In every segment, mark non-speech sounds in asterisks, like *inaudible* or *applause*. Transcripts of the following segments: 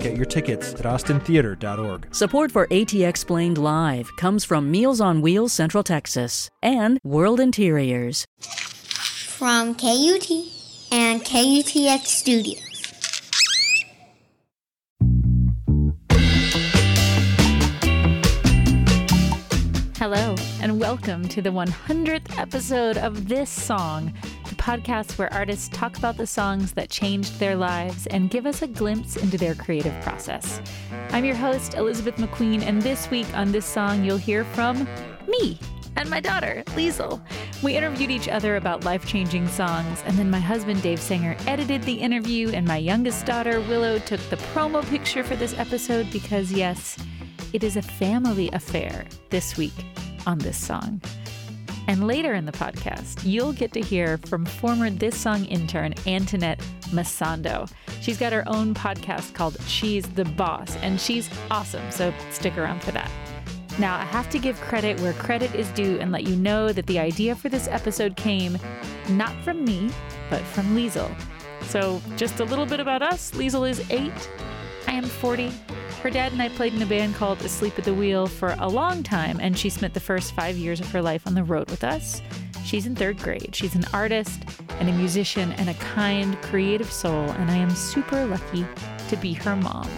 Get your tickets at austintheatre.org. Support for ATXplained Live comes from Meals on Wheels Central Texas and World Interiors. From KUT and KUTX Studios. Hello, and welcome to the 100th episode of This Song, the podcast where artists talk about the songs that changed their lives and give us a glimpse into their creative process. I'm your host, Elizabeth McQueen, and this week on This Song, you'll hear from me and my daughter, Lisel. We interviewed each other about life changing songs, and then my husband, Dave Sanger, edited the interview, and my youngest daughter, Willow, took the promo picture for this episode because, yes, it is a family affair this week on this song. And later in the podcast, you'll get to hear from former This Song intern Antoinette Masando. She's got her own podcast called She's the Boss, and she's awesome, so stick around for that. Now, I have to give credit where credit is due and let you know that the idea for this episode came not from me, but from Lisel. So, just a little bit about us Lisel is eight, I am 40. Her dad and I played in a band called Asleep at the Wheel for a long time, and she spent the first five years of her life on the road with us. She's in third grade. She's an artist and a musician and a kind, creative soul, and I am super lucky to be her mom.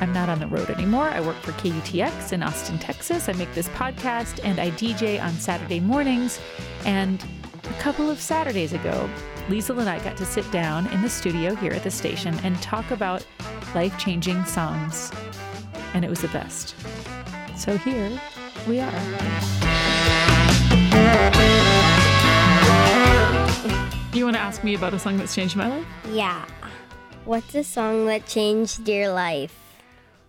I'm not on the road anymore. I work for KUTX in Austin, Texas. I make this podcast and I DJ on Saturday mornings. And a couple of Saturdays ago, Lisel and I got to sit down in the studio here at the station and talk about life changing songs. And it was the best. So here we are. You want to ask me about a song that's changed my life? Yeah. What's a song that changed your life?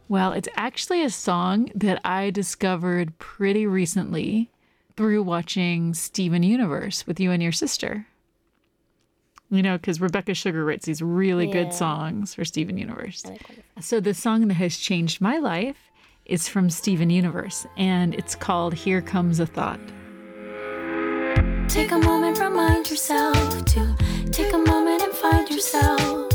Well, it's actually a song that I discovered pretty recently through watching Steven Universe with you and your sister. You know, because Rebecca Sugar writes these really Yeah. good songs for Steven Universe. So the song that has changed my life is from Steven Universe, and it's called Here Comes a Thought. Take a moment, remind yourself to take a moment and find yourself.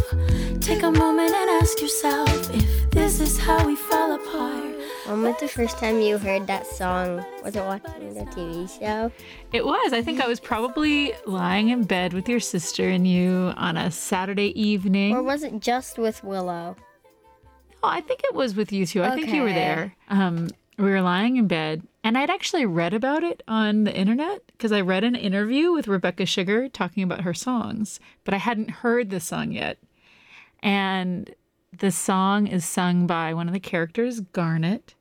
Take a moment and ask yourself if this is how we fell apart. When was the first time you heard that song? Was it watching the TV show? It was. I think I was probably lying in bed with your sister and you on a Saturday evening. Or was it just with Willow? Oh, I think it was with you two. I think you were Okay. there. Um, we were lying in bed, and I'd actually read about it on the internet because I read an interview with Rebecca Sugar talking about her songs, but I hadn't heard the song yet. And the song is sung by one of the characters, Garnet,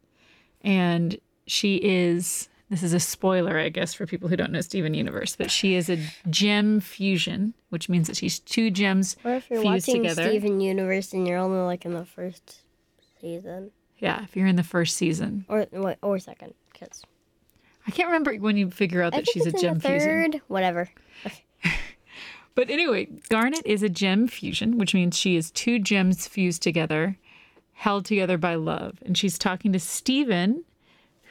and she is. This is a spoiler, I guess, for people who don't know Steven Universe, but she is a gem fusion, which means that she's two gems Or if you're fused watching together. Steven Universe and you're only like in the first season Yeah, if you're in the first season. or or second, because I can't remember when you figure out that she's a gem the fusion. third. Whatever. *laughs* But anyway, Garnet is a gem fusion, which means she is two gems fused together, held together by love. And she's talking to Steven,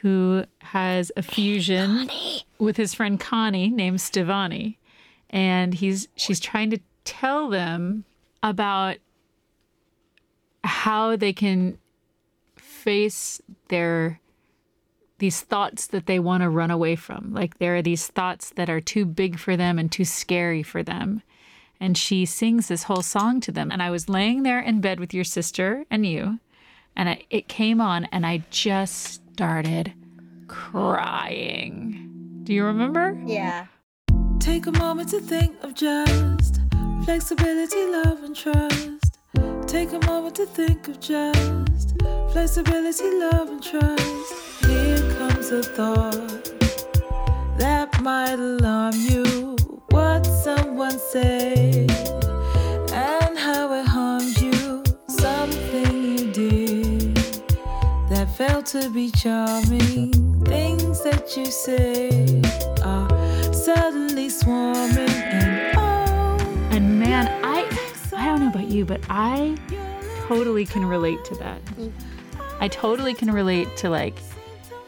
who has a fusion with his friend Connie named Stevonnie. And he's she's trying to tell them about how they can face their these thoughts that they want to run away from. Like there are these thoughts that are too big for them and too scary for them. And she sings this whole song to them. And I was laying there in bed with your sister and you, and I, it came on, and I just started crying. Do you remember? Yeah. Take a moment to think of just flexibility, love, and trust. Take a moment to think of just flexibility, love, and trust. Here comes a thought that might alarm you. What someone said and how it harmed you. Something you did that felt to be charming. Things that you say are suddenly swarming and oh And man, I I don't know about you, but I totally can relate to that. I totally can relate to like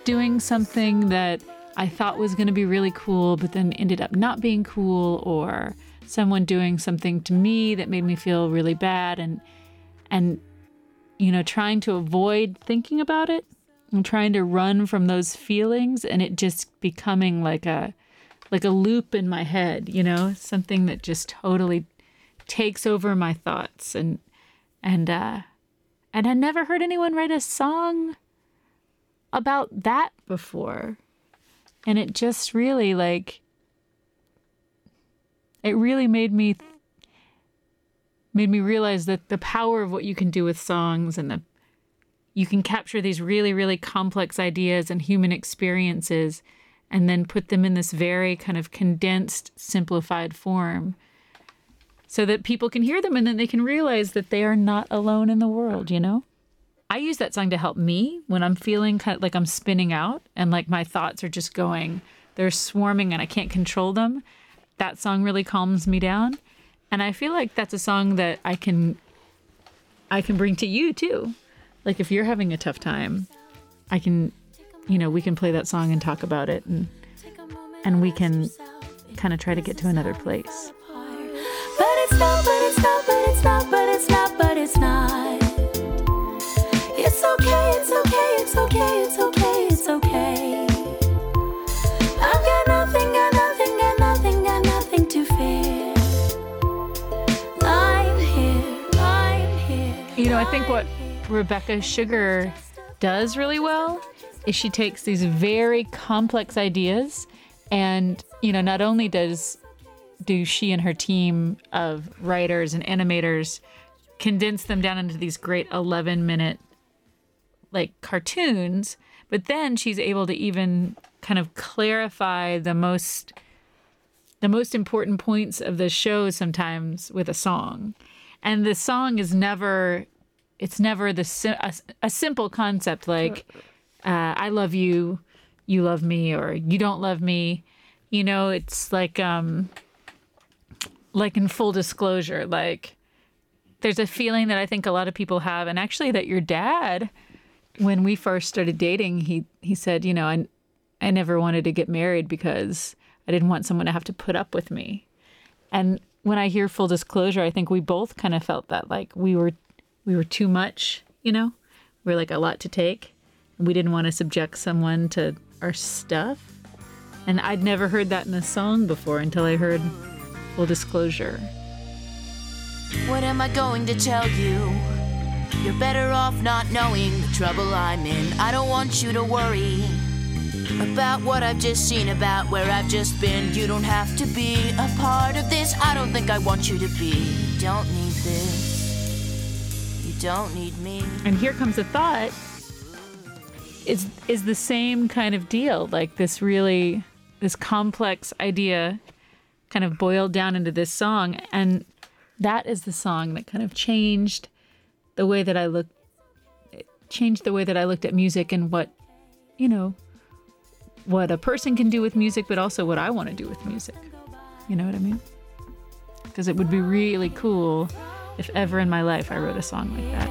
doing something that I thought was going to be really cool, but then ended up not being cool, or someone doing something to me that made me feel really bad, and and you know trying to avoid thinking about it and trying to run from those feelings, and it just becoming like a like a loop in my head, you know, something that just totally takes over my thoughts and and uh and I never heard anyone write a song about that before. And it just really like it really made me made me realize that the power of what you can do with songs and the you can capture these really really complex ideas and human experiences and then put them in this very kind of condensed simplified form so that people can hear them and then they can realize that they are not alone in the world, you know? I use that song to help me when I'm feeling kind of like I'm spinning out and like my thoughts are just going, they're swarming and I can't control them. That song really calms me down. And I feel like that's a song that I can I can bring to you too. Like if you're having a tough time, I can you know, we can play that song and talk about it and and we can kind of try to get to another place. Okay, it's okay, it's okay. I've got nothing, got nothing, got nothing, got nothing to fear. I'm here, I'm here. You know, I think what Rebecca Sugar does really well is she takes these very complex ideas and, you know, not only does do she and her team of writers and animators condense them down into these great 11 minute like cartoons, but then she's able to even kind of clarify the most the most important points of the show sometimes with a song. And the song is never it's never the a, a simple concept like uh, I love you, you love me, or you don't love me. You know, it's like um, like in full disclosure, like there's a feeling that I think a lot of people have, and actually that your dad, when we first started dating, he he said, you know, I I never wanted to get married because I didn't want someone to have to put up with me. And when I hear full disclosure, I think we both kind of felt that like we were we were too much, you know? We are like a lot to take. We didn't want to subject someone to our stuff. And I'd never heard that in a song before until I heard full disclosure. What am I going to tell you? You're better off not knowing the trouble I'm in. I don't want you to worry about what I've just seen, about where I've just been. You don't have to be a part of this. I don't think I want you to be. You don't need this. You don't need me. And here comes a thought is is the same kind of deal, like this really this complex idea kind of boiled down into this song and that is the song that kind of changed the way that I looked changed the way that I looked at music and what you know what a person can do with music but also what I want to do with music. You know what I mean? Because it would be really cool if ever in my life I wrote a song like that.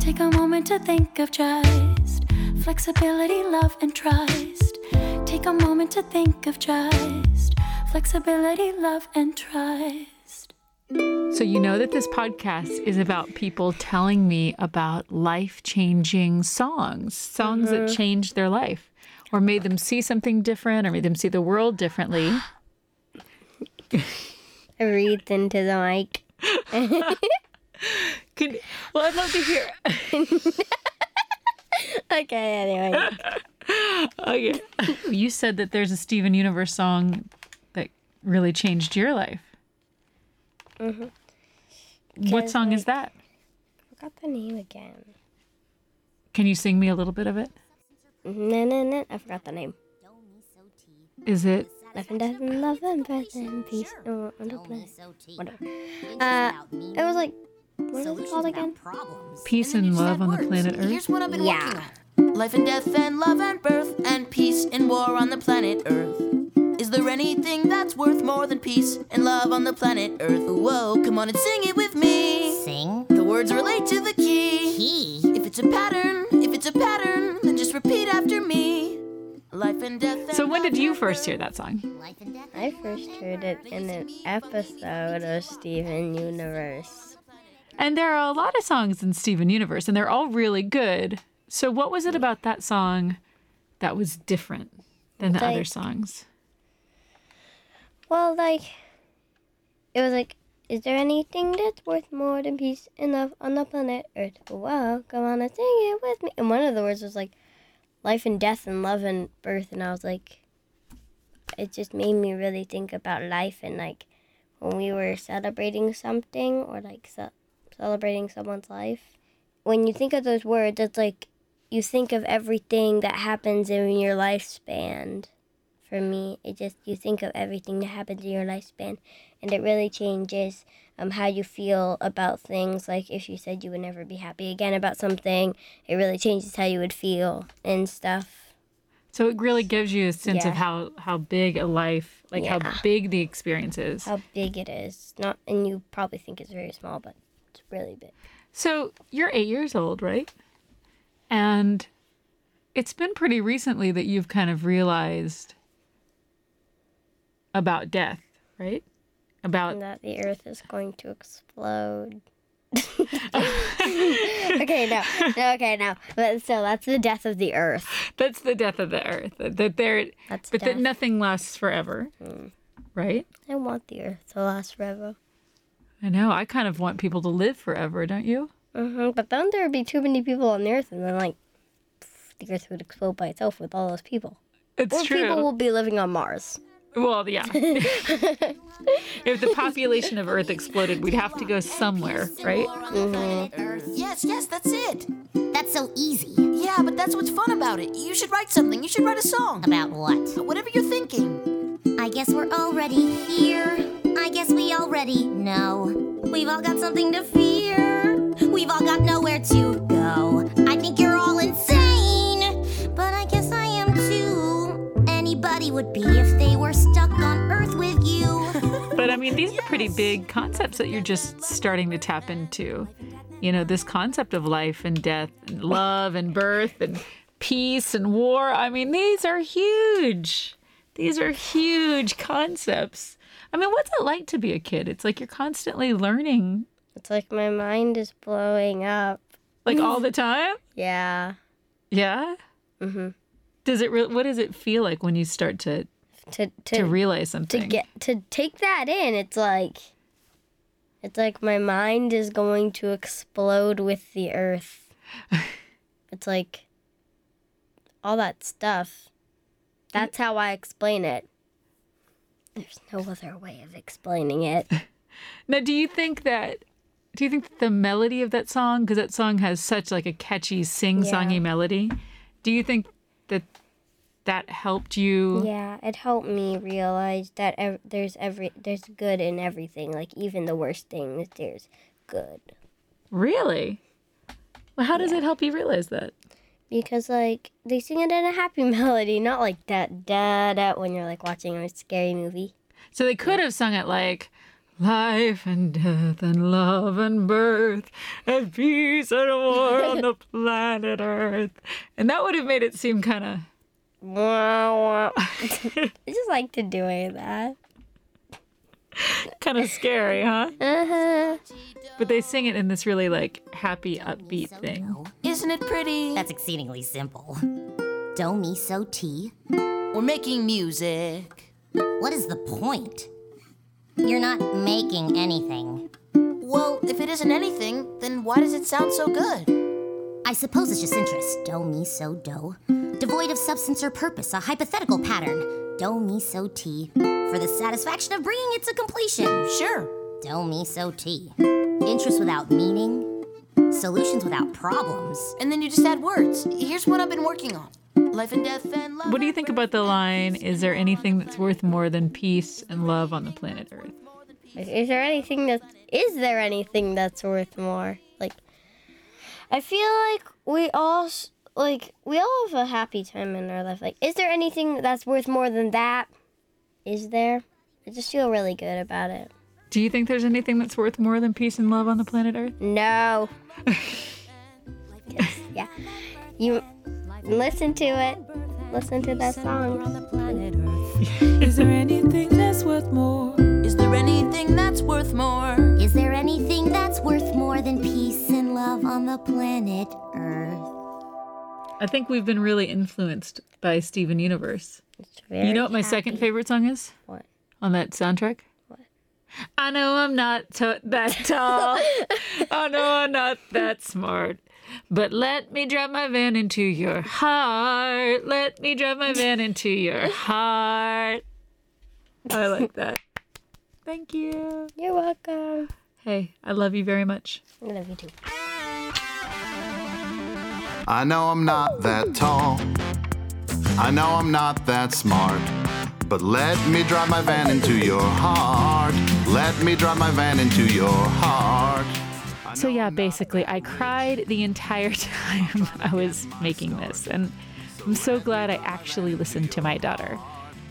Take a moment to think of just flexibility, love, and trust. Take a moment to think of just flexibility, love, and trust. So, you know that this podcast is about people telling me about life changing songs, songs that mm-hmm. changed their life or made them see something different or made them see the world differently. *laughs* I breathed into the mic. *laughs* Could, well, I'd love to hear. *laughs* Okay, anyway. Okay. You said that there's a Steven Universe song that really changed your life. Mm-hmm. What Because, song is like- that? forgot the name again. Can you sing me a little bit of it? No, no, no. I forgot the name. Is it Life and death and love and breath and peace. Oh, I. Whatever. Uh, it was like, what is it called again? Peace and Love on the Planet Earth? Here's what I've been Yeah. working on. Life and death and love and birth and peace and war on the planet Earth. Is there anything that's worth more than peace and love on the planet Earth? Whoa, come on and sing it with me. Sing. The words relate to the key. Key. If it's a pattern, if it's a pattern, then just repeat after me. Life and death. And So when did you first hear that song? Life and death. I first heard it in an episode of Steven Universe. And there are a lot of songs in Steven Universe, and they're all really good. So what was it about that song that was different than the other songs? Well, like, it was like, is there anything that's worth more than peace and love on the planet Earth? Wow, come on and sing it with me. And one of the words was like, life and death and love and birth. And I was like, it just made me really think about life and like when we were celebrating something or like ce- celebrating someone's life. When you think of those words, it's like you think of everything that happens in your lifespan for me. It just you think of everything that happens in your lifespan, and it really changes um how you feel about things. Like if you said you would never be happy again about something, it really changes how you would feel and stuff. So it really gives you a sense of how how big a life, like how big the experience is. How big it is. Not and you probably think it's very small, but it's really big. So you're eight years old, right? And it's been pretty recently that you've kind of realized about death, right? About And that the earth is going to explode. *laughs* okay, no, no, okay, no. But so that's the death of the earth. that's the death of the earth. That, there, That's but that nothing lasts forever, right? I want the earth to last forever. I know. I kind of want people to live forever, don't you? hmm But then there would be too many people on the earth, and then like the earth would explode by itself with all those people. It's or true. people will be living on Mars. Well, yeah. *laughs* *laughs* if the population of Earth exploded, we'd have to go somewhere, right? War on the planet Earth. Yes, yes, that's it. That's so easy. Yeah, but that's what's fun about it. You should write something. You should write a song. About what? Whatever you're thinking. I guess we're already here. I guess we already know. We've all got something to fear. We've all got nowhere to go. I think you're all insane, but I guess I am too. Anybody would be if they mean, these are pretty big concepts that you're just starting to tap into. You know, this concept of life and death and love and birth and peace and war. I mean, these are huge. These are huge concepts. I mean, what's it like to be a kid? It's like you're constantly learning, It's like my mind is blowing up. like all the *laughs* time. Yeah. Yeah. Mm-hmm. Does it? Re- what does it feel like when you start to To to to realize to get to take that in, it's like it's like my mind is going to explode with the earth. *laughs* it's like all that stuff. That's how I explain it. There's no other way of explaining it. *laughs* Now, do you think that? Do you think that the melody of that song, because that song has such like a catchy sing-songy Yeah. melody, do you think that that helped you? Yeah, it helped me realize that ev- there's every there's good in everything. Like even the worst things, there's good. Really? Well, how does it help you realize that? because like they sing it in a happy *laughs* melody, not like that da da when you're like watching a scary movie. So they could have sung it like life and death and love and birth and peace and war on the *laughs* planet Earth, and that would have made it seem kind of. I *laughs* just like to do that. kind of scary, huh? Uh-huh. But they sing it in this really like happy, upbeat thing. Isn't it pretty? That's exceedingly simple. Do, mi, so, ti. We're making music. What is the point? You're not making anything. Well, if it isn't anything, then why does it sound so good? I suppose it's just interest. Do, mi, so, do. Devoid of substance or purpose, a hypothetical pattern. Do, mi, so, ti. For the satisfaction of bringing it to completion. Sure. Do, mi, so, ti. Interest without meaning. Solutions without problems. And then you just add words. Here's what I've been working on. Life and death and love. What do you think about the line, is there anything that's worth more than peace and love on the planet Earth? Like, is there anything that is there anything that's worth more? Like, I feel like we all s- like we all have a happy time in our life. Like, is there anything that's worth more than that? Is there? I just feel really good about it. Do you think there's anything that's worth more than peace and love on the planet Earth? No. 'Cause, *laughs* yeah. You listen to it. Listen to that song. Is there anything that's worth more? Is there anything that's worth more? Is there anything that's worth more than peace and love on the planet Earth? I think we've been really influenced by Steven Universe. You know what my second favorite song is What? on that soundtrack? What? I know I'm not to- that *laughs* tall. I know I'm not that smart. But let me drive my van into your heart. Let me drive my van into your heart. I like that. Thank you. You're welcome. Hey, I love you very much. I love you too. I know I'm not that tall. I know I'm not that smart. But let me drive my van into your heart. Let me drive my van into your heart. So yeah, basically, I cried the entire *laughs* time I was making this, and I'm so glad I actually listened to my daughter.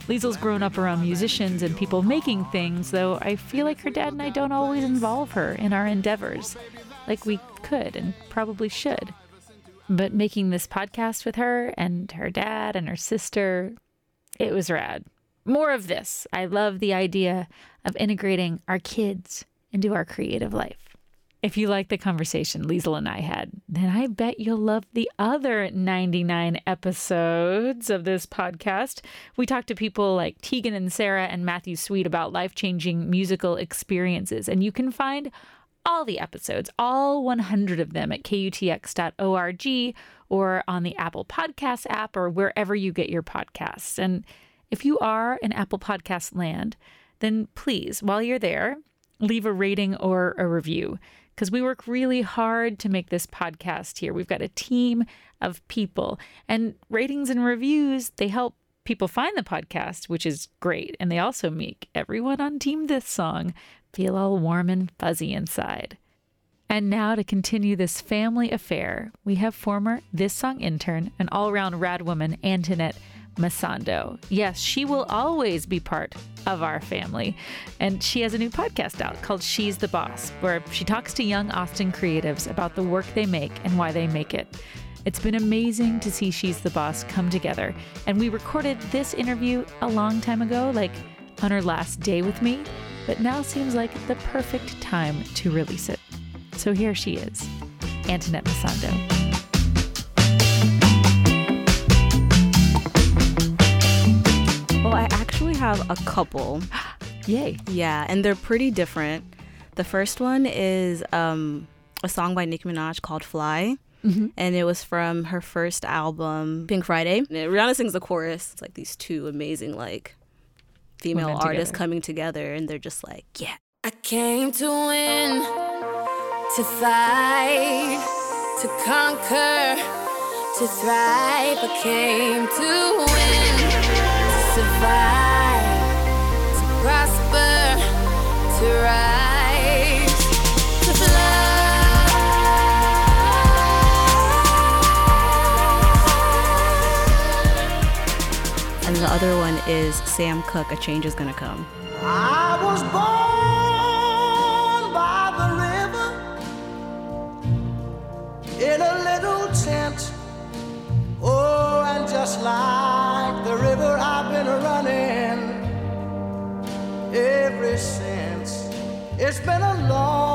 Lisel's grown up around musicians and people making things, though I feel like her dad and I don't always involve her in our endeavors, like we could and probably should. But making this podcast with her and her dad and her sister, it was rad. More of this. I love the idea of integrating our kids into our creative life. If you like the conversation Lisel and I had, then I bet you'll love the other 99 episodes of this podcast. We talked to people like Tegan and Sara and Matthew Sweet about life changing musical experiences, and you can find all the episodes, all 100 of them at kutx.org or on the Apple Podcast app or wherever you get your podcasts. And if you are in Apple Podcast land, then please, while you're there, leave a rating or a review because we work really hard to make this podcast here. We've got a team of people, and ratings and reviews, they help people find the podcast, which is great. And they also make everyone on Team This Song feel all warm and fuzzy inside. And now to continue this family affair, we have former This Song intern and all around rad woman, Antoinette Masando. Yes, she will always be part of our family. And she has a new podcast out called She's the Boss, where she talks to young Austin creatives about the work they make and why they make it. It's been amazing to see She's the Boss come together. And we recorded this interview a long time ago, like on her last day with me, but now seems like the perfect time to release it. So here she is, Antoinette Masando. Well, I actually have a couple. *gasps* Yay. Yeah, and they're pretty different. The first one is um, a song by Nicki Minaj called Fly. Mhm. And it was from her first album, Pink Friday. And Rihanna sings the chorus. It's like these two amazing, like, female Women artists together. coming together, and they're just like, yeah. I came to win, to fight, to conquer, to thrive. I came to win, to survive, the other one is Sam Cooke, A Change Is Gonna Come. I was born by the river in a little tent. Oh, and just like the river, I've been running ever since. It's been a long,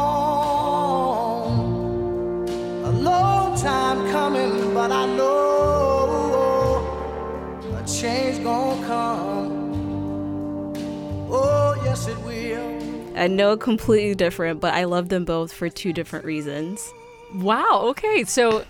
change gonna come. Oh, yes, it will. I know completely different, but I love them both for two different reasons. Wow. Okay. So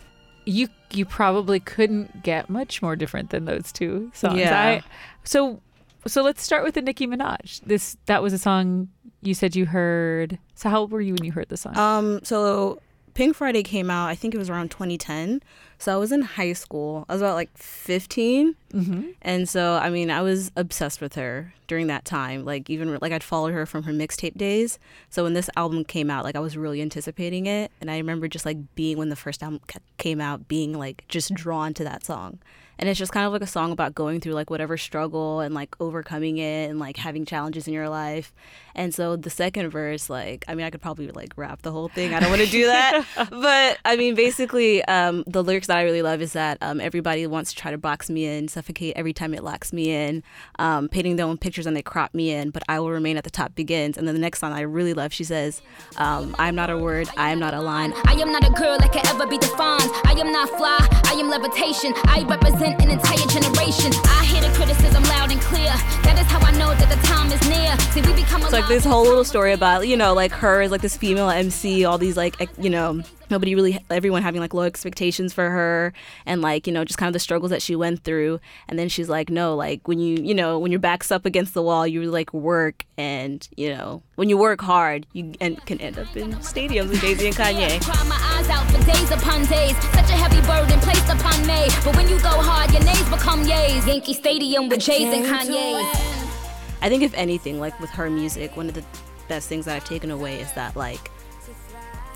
you you probably couldn't get much more different than those two songs. Yeah. I, so so let's start with the Nicki Minaj. This that was a song you said you heard. So how old were you when you heard the song? Um, so Pink Friday came out, I think it was around 2010. So I was in high school. I was about like 15. Mm-hmm. And so, I mean, I was obsessed with her during that time. Like, even like I'd followed her from her mixtape days. So when this album came out, like I was really anticipating it. And I remember just like being, when the first album came out, being like just drawn to that song. And it's just kind of like a song about going through like whatever struggle and like overcoming it and like having challenges in your life. And so the second verse, like, I mean, I could probably like rap the whole thing. I don't want to do that. *laughs* but I mean, basically, um, the lyrics that I really love is that um, everybody wants to try to box me in, suffocate every time it locks me in, um, painting their own pictures and they crop me in, but I will remain at the top begins. And then the next song I really love, she says, um, I'm not a word, I am not a line. I am not a girl that can ever be defined. I am not fly, I am levitation. I represent an entire generation. I hear the criticism loud and clear. That is how I know that the time is near. See, we become It's like this whole little story about, you know, like her as like this female MC, all these like, you know, nobody really, everyone having like low expectations for her and like, you know, just kind of the struggles that she went through. And then she's like, no, like when you, you know, when your back's up against the wall, you like work and, you know, when you work hard, you and can end up in stadiums with Jay-Z and Kanye. Cry my eyes out for days upon days. Such a heavy burden placed upon me. But when you go hard, your nays become yays. Yankee Stadium with Jays and Kanye's. I think if anything, like with her music, one of the best things that I've taken away is that like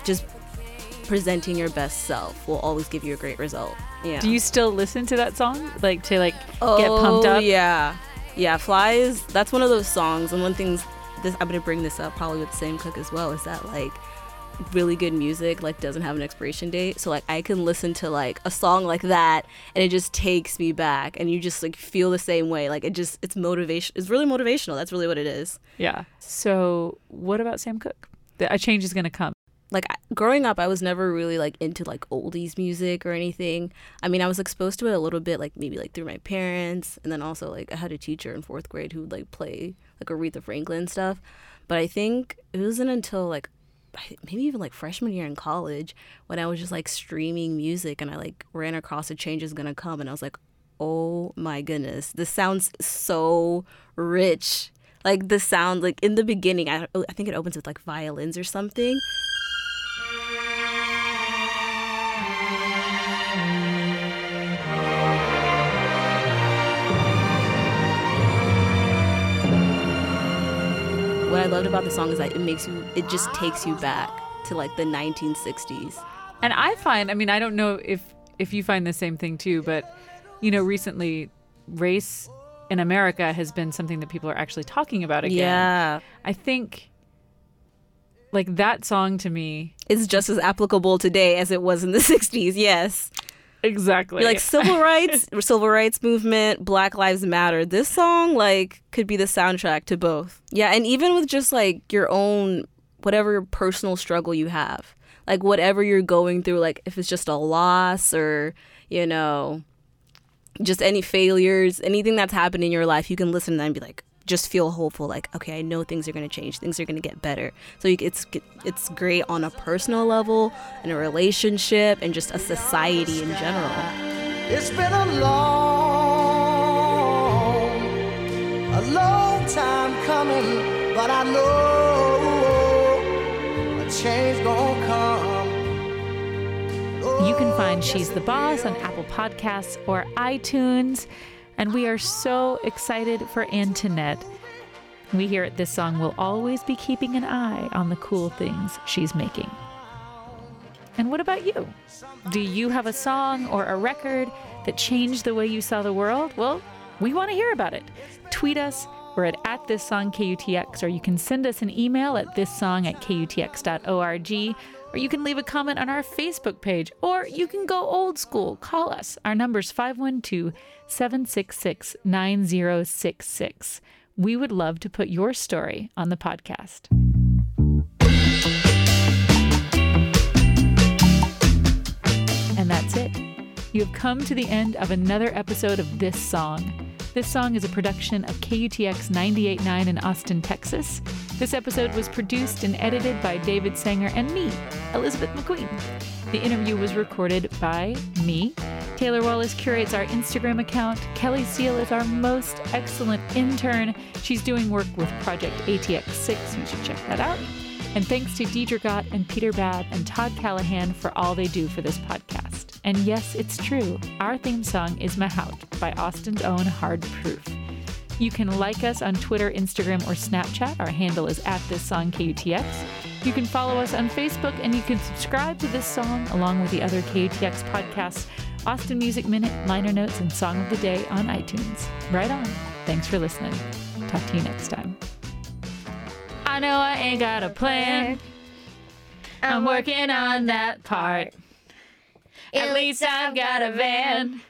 just presenting your best self will always give you a great result. Yeah. Do you still listen to that song? Like to like get oh, pumped up? Yeah. Yeah, Flies, that's one of those songs and one things this I'm gonna bring this up probably with Sam Cooke as well, is that like really good music like doesn't have an expiration date. So like I can listen to like a song like that and it just takes me back and you just like feel the same way. Like it just it's motivation it's really motivational. That's really what it is. Yeah. So what about Sam Cooke The- A change is going to come. Like growing up i was never really like into like oldies music or anything. I mean i was exposed to it a little bit like maybe like through my parents and then also like i had a teacher in fourth grade who would like play like aretha franklin stuff. But i think it wasn't until like maybe even like freshman year in college when i was just like streaming music and i like ran across a change is gonna come and i was like oh my goodness this sounds so rich. Like the sound like in the beginning i, I think it opens with like violins or something what I loved about the song is that it makes you, it just takes you back to like the 1960s. And I find, I mean, I don't know if if you find the same thing too, but you know, recently race in America has been something that people are actually talking about again. Yeah. I think like that song to me is just as applicable today as it was in the *laughs* 60s. Yes. Exactly. You're like civil *laughs* rights, civil rights movement, Black Lives Matter. This song like could be the soundtrack to both. Yeah, and even with just like your own whatever personal struggle you have. Like whatever you're going through like if it's just a loss or, you know, just any failures, anything that's happened in your life, you can listen to that and be like just feel hopeful like okay i know things are going to change things are going to get better so you, it's it's great on a personal level in a relationship and just a society in general It's been a long, a long time coming, but I know a change gonna come. You can find oh, She's the Boss on Apple Podcasts or iTunes. And we are so excited for Antoinette. We here at This Song will always be keeping an eye on the cool things she's making. And what about you? Do you have a song or a record that changed the way you saw the world? Well, we want to hear about it. Tweet us. We're at, at this song KUTX, or you can send us an email at this song at KUTX.org, or you can leave a comment on our Facebook page, or you can go old school. Call us. Our number's 512 766 9066. We would love to put your story on the podcast. And that's it. You have come to the end of another episode of This Song. This song is a production of KUTX 98.9 in Austin, Texas. This episode was produced and edited by David Sanger and me, Elizabeth McQueen. The interview was recorded by me. Taylor Wallace curates our Instagram account. Kelly Seal is our most excellent intern. She's doing work with Project ATX6. You should check that out. And thanks to Deidre Gott and Peter Babb and Todd Callahan for all they do for this podcast. And yes, it's true. Our theme song is Mahout by Austin's own Hard Proof. You can like us on Twitter, Instagram, or Snapchat. Our handle is at this song KUTX. You can follow us on Facebook and you can subscribe to this song along with the other KUTX podcasts, Austin Music Minute, liner notes, and song of the day on iTunes. Right on. Thanks for listening. Talk to you next time. I know I ain't got a plan. I'm working on that part. At least I've got a van.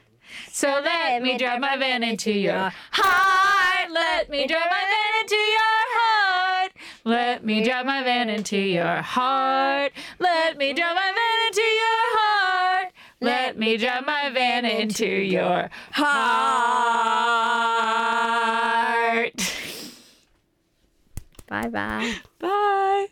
So let me drive my van into your heart. Let me drive my van into your heart. Let me drive my van into your heart. Let me drive my van into your heart. Let me drive my van into your heart. Bye bye. Bye.